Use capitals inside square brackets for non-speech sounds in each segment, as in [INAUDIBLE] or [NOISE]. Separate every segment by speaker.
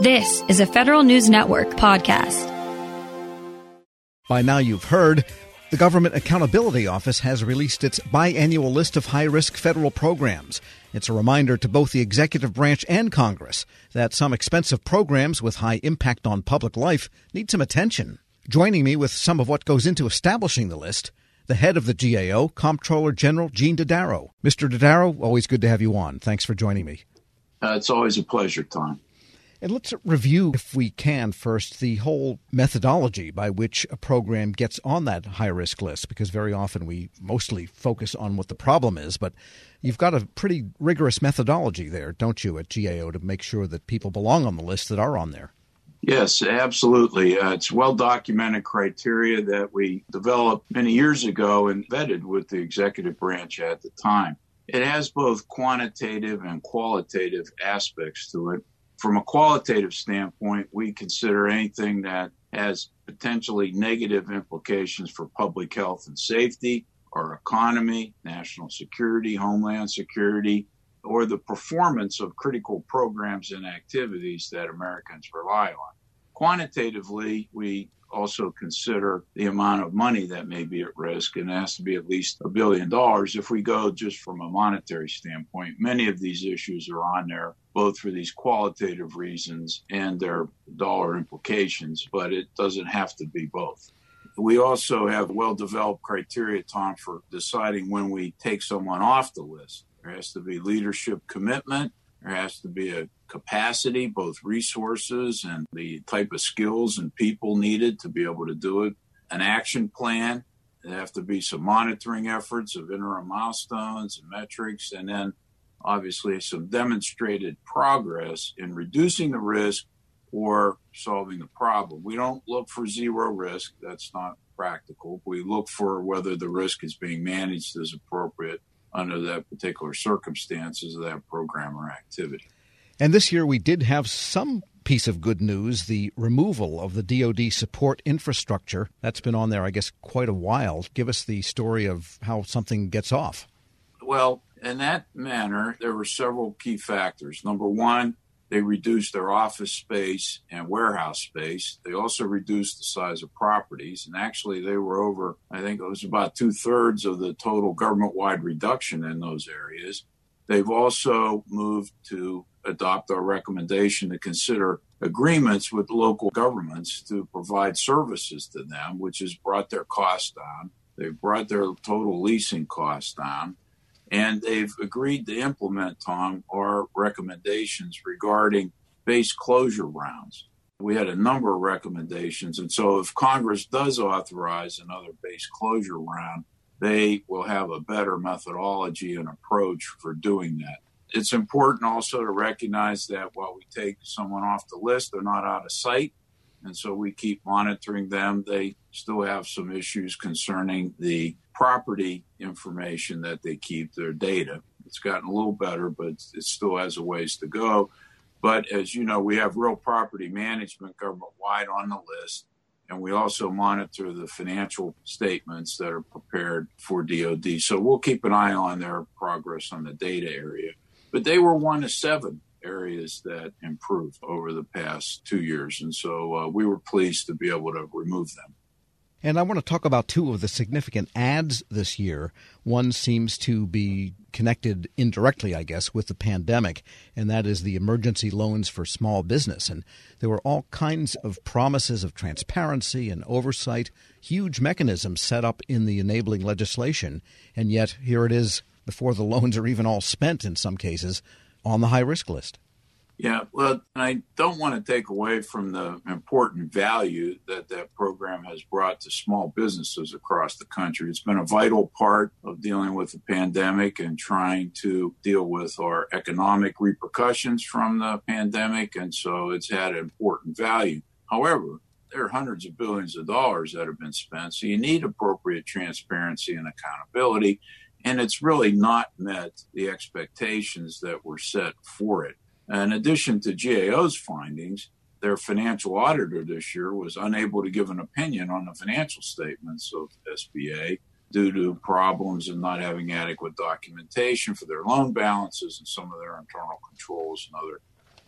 Speaker 1: This is a Federal News Network podcast.
Speaker 2: By now, you've heard the Government Accountability Office has released its biannual list of high risk federal programs. It's a reminder to both the executive branch and Congress that some expensive programs with high impact on public life need some attention. Joining me with some of what goes into establishing the list, the head of the GAO, Comptroller General Gene Dodaro. Mr. Dodaro, always good to have you on. Thanks for joining me.
Speaker 3: Uh, it's always a pleasure, Tom.
Speaker 2: And let's review, if we can, first the whole methodology by which a program gets on that high risk list, because very often we mostly focus on what the problem is, but you've got a pretty rigorous methodology there, don't you, at GAO to make sure that people belong on the list that are on there?
Speaker 3: Yes, absolutely. Uh, it's well documented criteria that we developed many years ago and vetted with the executive branch at the time. It has both quantitative and qualitative aspects to it from a qualitative standpoint, we consider anything that has potentially negative implications for public health and safety, our economy, national security, homeland security, or the performance of critical programs and activities that Americans rely on. Quantitatively, we also consider the amount of money that may be at risk, and it has to be at least a billion dollars. If we go just from a monetary standpoint, many of these issues are on there, both for these qualitative reasons and their dollar implications, but it doesn't have to be both. We also have well developed criteria, Tom, for deciding when we take someone off the list. There has to be leadership commitment. There has to be a capacity, both resources and the type of skills and people needed to be able to do it. An action plan. There have to be some monitoring efforts of interim milestones and metrics, and then obviously some demonstrated progress in reducing the risk or solving the problem. We don't look for zero risk. That's not practical. We look for whether the risk is being managed as appropriate under that particular circumstances of that program or activity.
Speaker 2: And this year we did have some piece of good news the removal of the DoD support infrastructure. That's been on there, I guess, quite a while. Give us the story of how something gets off.
Speaker 3: Well, in that manner, there were several key factors. Number one, they reduced their office space and warehouse space. They also reduced the size of properties. And actually, they were over, I think it was about two thirds of the total government wide reduction in those areas. They've also moved to adopt our recommendation to consider agreements with local governments to provide services to them, which has brought their costs down. They've brought their total leasing costs down. And they've agreed to implement, Tom, our recommendations regarding base closure rounds. We had a number of recommendations. And so if Congress does authorize another base closure round, they will have a better methodology and approach for doing that. It's important also to recognize that while we take someone off the list, they're not out of sight. And so we keep monitoring them. They still have some issues concerning the property information that they keep, their data. It's gotten a little better, but it still has a ways to go. But as you know, we have real property management government wide on the list. And we also monitor the financial statements that are prepared for DOD. So we'll keep an eye on their progress on the data area. But they were one of seven areas that improved over the past two years. And so uh, we were pleased to be able to remove them.
Speaker 2: And I want to talk about two of the significant ads this year. One seems to be connected indirectly, I guess, with the pandemic, and that is the emergency loans for small business. And there were all kinds of promises of transparency and oversight, huge mechanisms set up in the enabling legislation. And yet, here it is before the loans are even all spent in some cases on the high risk list.
Speaker 3: Yeah, well, I don't want to take away from the important value that that program has brought to small businesses across the country. It's been a vital part of dealing with the pandemic and trying to deal with our economic repercussions from the pandemic. And so it's had important value. However, there are hundreds of billions of dollars that have been spent. So you need appropriate transparency and accountability and it's really not met the expectations that were set for it. In addition to GAO's findings, their financial auditor this year was unable to give an opinion on the financial statements of SBA due to problems in not having adequate documentation for their loan balances and some of their internal controls and other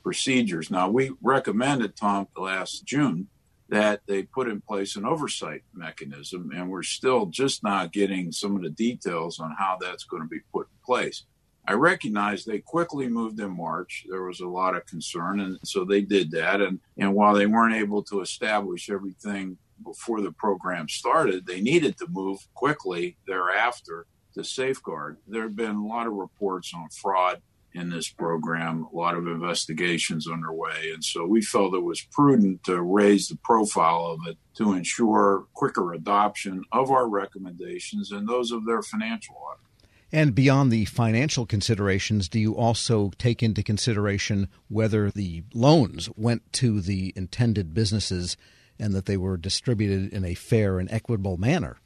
Speaker 3: procedures. Now, we recommended, Tom, last June that they put in place an oversight mechanism, and we're still just not getting some of the details on how that's going to be put in place. I recognize they quickly moved in March. There was a lot of concern, and so they did that. And, and while they weren't able to establish everything before the program started, they needed to move quickly thereafter to safeguard. There have been a lot of reports on fraud in this program, a lot of investigations underway. And so we felt it was prudent to raise the profile of it to ensure quicker adoption of our recommendations and those of their financial audit.
Speaker 2: And beyond the financial considerations, do you also take into consideration whether the loans went to the intended businesses and that they were distributed in a fair and equitable manner?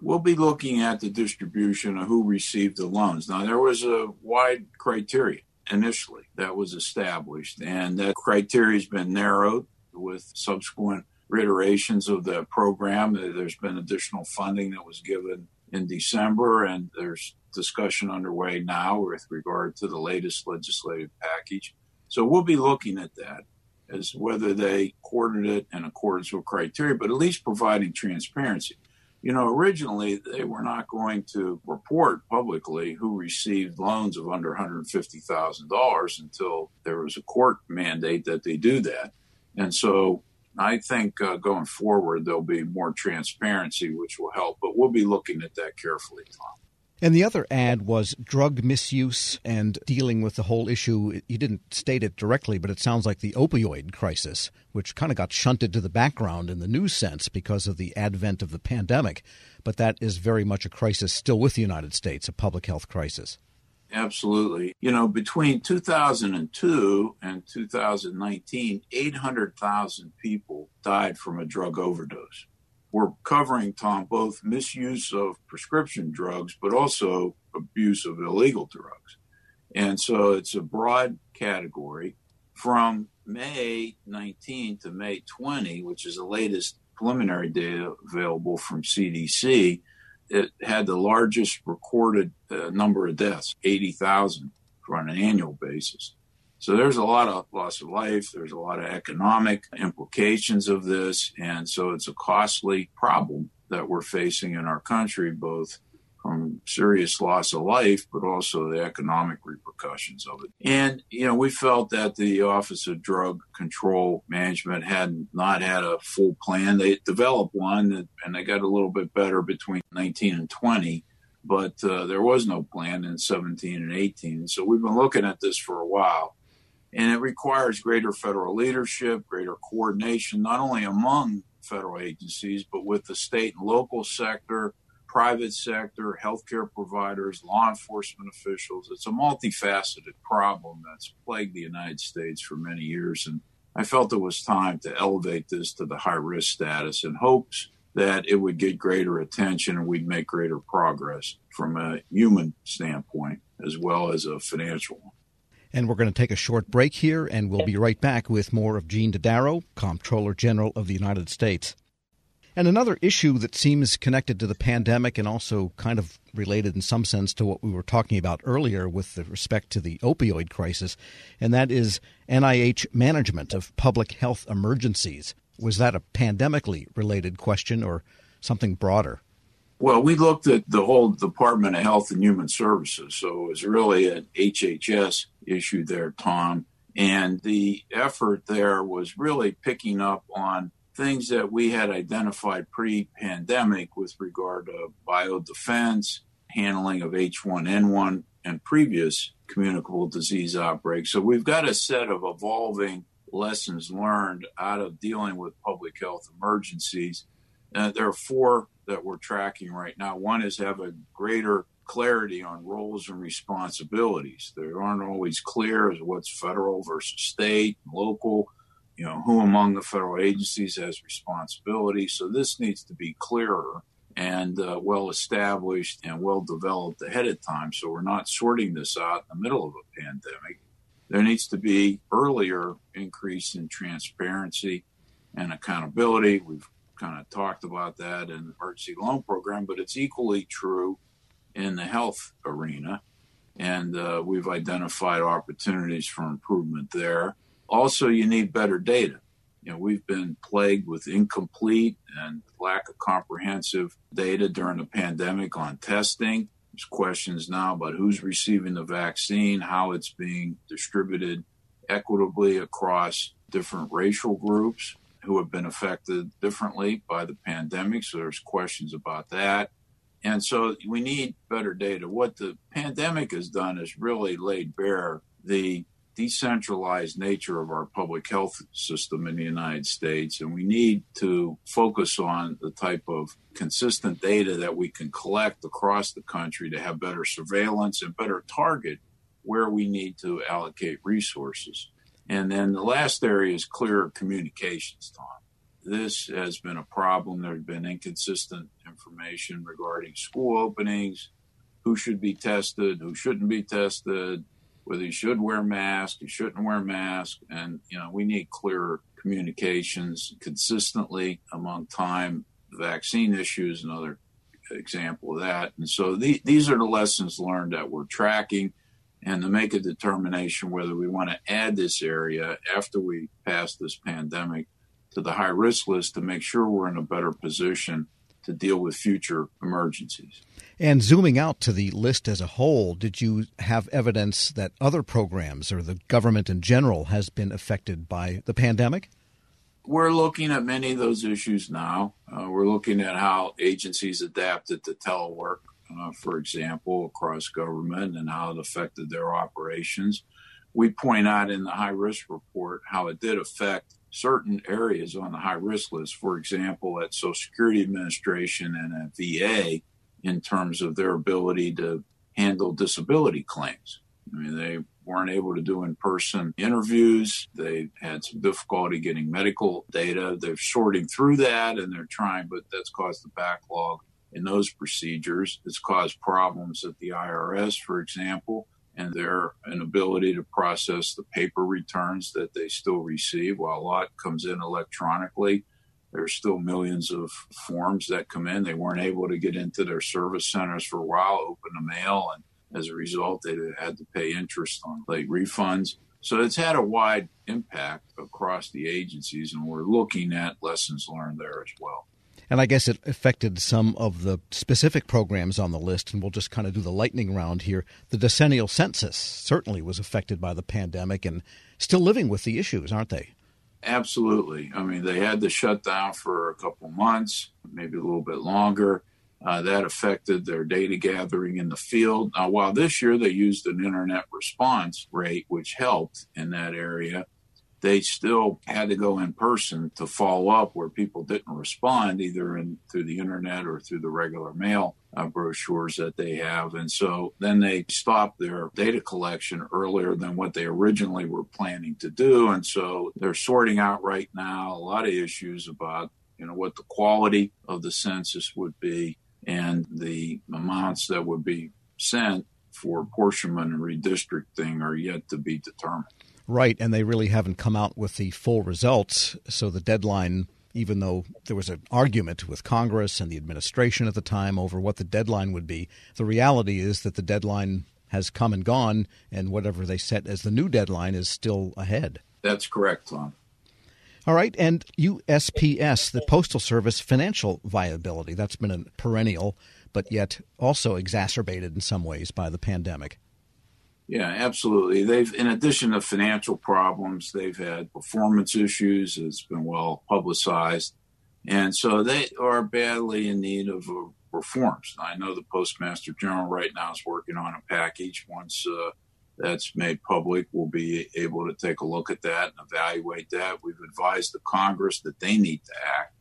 Speaker 3: we'll be looking at the distribution of who received the loans. Now, there was a wide criteria initially that was established, and that criteria has been narrowed with subsequent iterations of the program. There's been additional funding that was given in December, and there's discussion underway now with regard to the latest legislative package. So we'll be looking at that as whether they courted it in accordance with criteria, but at least providing transparency. You know, originally they were not going to report publicly who received loans of under $150,000 until there was a court mandate that they do that. And so I think uh, going forward, there'll be more transparency, which will help, but we'll be looking at that carefully, Tom.
Speaker 2: And the other ad was drug misuse and dealing with the whole issue. You didn't state it directly, but it sounds like the opioid crisis, which kind of got shunted to the background in the news sense because of the advent of the pandemic. But that is very much a crisis still with the United States, a public health crisis.
Speaker 3: Absolutely. You know, between 2002 and 2019, 800,000 people died from a drug overdose we're covering, Tom, both misuse of prescription drugs, but also abuse of illegal drugs. And so it's a broad category. From May 19 to May 20, which is the latest preliminary data available from CDC, it had the largest recorded uh, number of deaths, 80,000 on an annual basis. So there's a lot of loss of life. There's a lot of economic implications of this. And so it's a costly problem that we're facing in our country, both from serious loss of life, but also the economic repercussions of it. And, you know, we felt that the Office of Drug Control Management had not had a full plan. They developed one and they got a little bit better between 19 and 20 but uh, there was no plan in 17 and 18. So we've been looking at this for a while. And it requires greater federal leadership, greater coordination, not only among federal agencies, but with the state and local sector, private sector, healthcare providers, law enforcement officials. It's a multifaceted problem that's plagued the United States for many years. And I felt it was time to elevate this to the high risk status in hopes that it would get greater attention and we'd make greater progress from a human standpoint as well as a financial one.
Speaker 2: And we're going to take a short break here, and we'll be right back with more of Gene Dodaro, Comptroller General of the United States. And another issue that seems connected to the pandemic and also kind of related in some sense to what we were talking about earlier with respect to the opioid crisis, and that is NIH management of public health emergencies. Was that a pandemically related question or something broader?
Speaker 3: Well, we looked at the whole Department of Health and Human Services. So it was really an HHS issue there, Tom. And the effort there was really picking up on things that we had identified pre pandemic with regard to biodefense, handling of H1N1, and previous communicable disease outbreaks. So we've got a set of evolving lessons learned out of dealing with public health emergencies. Uh, there are four that we're tracking right now. One is have a greater clarity on roles and responsibilities. They aren't always clear as what's federal versus state, local, you know, who among the federal agencies has responsibility. So this needs to be clearer and uh, well established and well developed ahead of time. So we're not sorting this out in the middle of a pandemic. There needs to be earlier increase in transparency and accountability. We've kind of talked about that in the emergency loan program, but it's equally true in the health arena. And uh, we've identified opportunities for improvement there. Also, you need better data. You know, we've been plagued with incomplete and lack of comprehensive data during the pandemic on testing. There's questions now about who's receiving the vaccine, how it's being distributed equitably across different racial groups who have been affected differently by the pandemic. So there's questions about that. And so we need better data. What the pandemic has done is really laid bare the decentralized nature of our public health system in the United States. And we need to focus on the type of consistent data that we can collect across the country to have better surveillance and better target where we need to allocate resources. And then the last area is clear communications, Tom. This has been a problem. There have been inconsistent information regarding school openings, who should be tested, who shouldn't be tested, whether you should wear mask, you shouldn't wear mask, and you know we need clearer communications consistently among time vaccine issues another example of that. And so the, these are the lessons learned that we're tracking and to make a determination whether we want to add this area after we pass this pandemic to the high risk list to make sure we're in a better position to deal with future emergencies.
Speaker 2: And zooming out to the list as a whole, did you have evidence that other programs or the government in general has been affected by the pandemic?
Speaker 3: We're looking at many of those issues now. Uh, we're looking at how agencies adapted to telework uh, for example, across government and how it affected their operations. We point out in the high risk report how it did affect certain areas on the high risk list, for example, at Social Security Administration and at VA, in terms of their ability to handle disability claims. I mean, they weren't able to do in person interviews. They had some difficulty getting medical data. They're sorting through that and they're trying, but that's caused a backlog in those procedures. It's caused problems at the IRS, for example, and their inability to process the paper returns that they still receive. While a lot comes in electronically, there's still millions of forms that come in. They weren't able to get into their service centers for a while, open the mail, and as a result, they had to pay interest on late refunds. So it's had a wide impact across the agencies, and we're looking at lessons learned there as well.
Speaker 2: And I guess it affected some of the specific programs on the list, and we'll just kind of do the lightning round here. The decennial census certainly was affected by the pandemic and still living with the issues, aren't they?
Speaker 3: Absolutely. I mean, they had to shut down for a couple months, maybe a little bit longer. Uh, that affected their data gathering in the field. Now, while this year they used an internet response rate, which helped in that area, they still had to go in person to follow up where people didn't respond either in through the internet or through the regular mail uh, brochures that they have. And so then they stopped their data collection earlier than what they originally were planning to do. And so they're sorting out right now a lot of issues about you know what the quality of the census would be and the amounts that would be sent for apportionment and redistricting are yet to be determined
Speaker 2: Right, and they really haven't come out with the full results. So the deadline, even though there was an argument with Congress and the administration at the time over what the deadline would be, the reality is that the deadline has come and gone, and whatever they set as the new deadline is still ahead.
Speaker 3: That's correct, Tom.
Speaker 2: All right, and USPS, the Postal Service financial viability, that's been a perennial, but yet also exacerbated in some ways by the pandemic.
Speaker 3: Yeah, absolutely. They've, in addition to financial problems, they've had performance issues. It's been well publicized. And so they are badly in need of uh, reforms. I know the Postmaster General right now is working on a package. Once uh, that's made public, we'll be able to take a look at that and evaluate that. We've advised the Congress that they need to act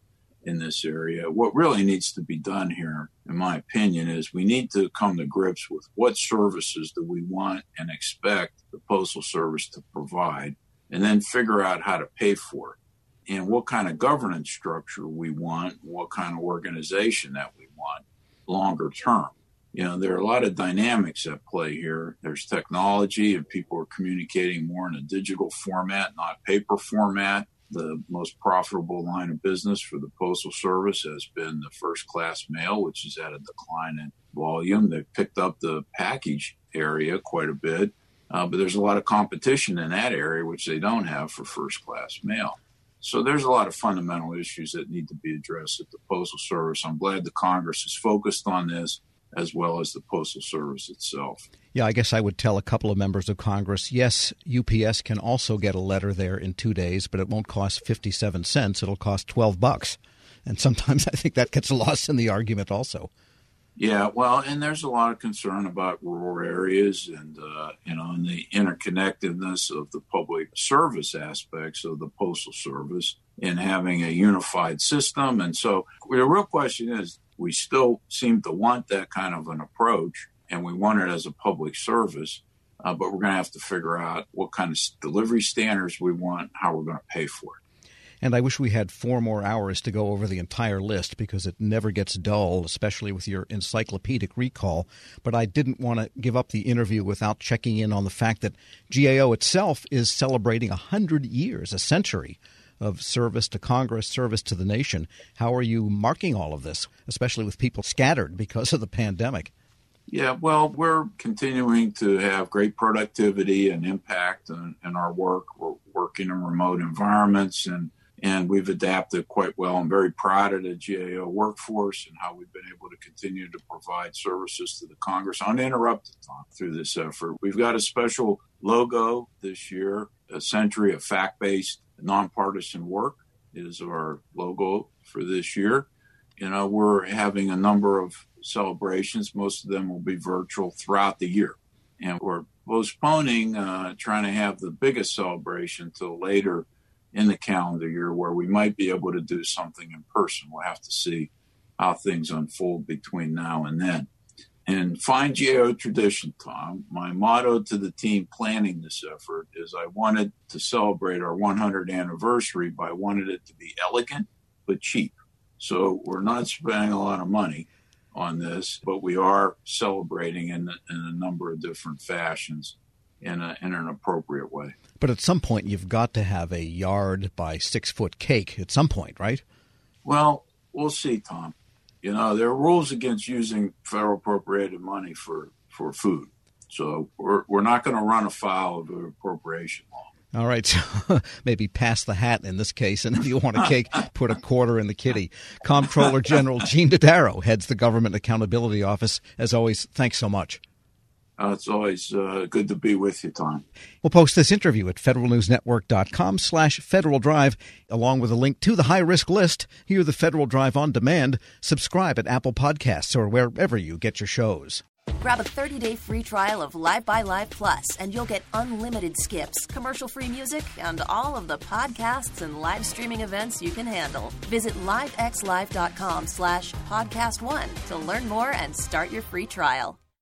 Speaker 3: in this area. What really needs to be done here, in my opinion, is we need to come to grips with what services do we want and expect the Postal Service to provide, and then figure out how to pay for it and what kind of governance structure we want, what kind of organization that we want longer term. You know, there are a lot of dynamics at play here. There's technology, and people are communicating more in a digital format, not paper format the most profitable line of business for the Postal Service has been the first class mail, which is at a decline in volume. They've picked up the package area quite a bit. Uh, but there's a lot of competition in that area, which they don't have for first class mail. So there's a lot of fundamental issues that need to be addressed at the Postal Service. I'm glad the Congress is focused on this as well as the Postal Service itself.
Speaker 2: Yeah, I guess I would tell a couple of members of Congress yes, UPS can also get a letter there in two days, but it won't cost 57 cents. It'll cost 12 bucks. And sometimes [LAUGHS] I think that gets lost in the argument also.
Speaker 3: Yeah, well, and there's a lot of concern about rural areas and uh, you know, and the interconnectedness of the public service aspects of the postal service in having a unified system. And so the real question is, we still seem to want that kind of an approach, and we want it as a public service. Uh, but we're going to have to figure out what kind of delivery standards we want, how we're going to pay for it.
Speaker 2: And I wish we had four more hours to go over the entire list because it never gets dull, especially with your encyclopedic recall. But I didn't want to give up the interview without checking in on the fact that GAO itself is celebrating a hundred years, a century of service to Congress, service to the nation. How are you marking all of this, especially with people scattered because of the pandemic?
Speaker 3: Yeah, well, we're continuing to have great productivity and impact in, in our work. We're working in remote environments and and we've adapted quite well. I'm very proud of the GAO workforce and how we've been able to continue to provide services to the Congress uninterrupted through this effort. We've got a special logo this year, a century of fact based, nonpartisan work is our logo for this year. You know, we're having a number of celebrations. Most of them will be virtual throughout the year. And we're postponing uh, trying to have the biggest celebration till later in the calendar year where we might be able to do something in person. We'll have to see how things unfold between now and then. And find GAO tradition, Tom. My motto to the team planning this effort is I wanted to celebrate our 100th anniversary, but I wanted it to be elegant but cheap. So we're not spending a lot of money on this, but we are celebrating in, in a number of different fashions in, a, in an appropriate way.
Speaker 2: But at some point, you've got to have a yard by six foot cake at some point, right?
Speaker 3: Well, we'll see, Tom. You know, there are rules against using federal appropriated money for, for food. So we're, we're not going to run afoul of the appropriation law.
Speaker 2: All right, so [LAUGHS] maybe pass the hat in this case, and if you want a cake, put a quarter in the kitty. Comptroller General Gene Dodaro heads the Government Accountability Office. As always, thanks so much.
Speaker 3: Uh, it's always uh, good to be with you, Tom.
Speaker 2: We'll post this interview at federalnewsnetwork.com slash Federal Drive, along with a link to the high-risk list. Hear the Federal Drive on demand. Subscribe at Apple Podcasts or wherever you get your shows.
Speaker 4: Grab a 30-day free trial of Live by Live Plus, and you'll get unlimited skips, commercial-free music, and all of the podcasts and live streaming events you can handle. Visit livexlive.com slash podcast one to learn more and start your free trial.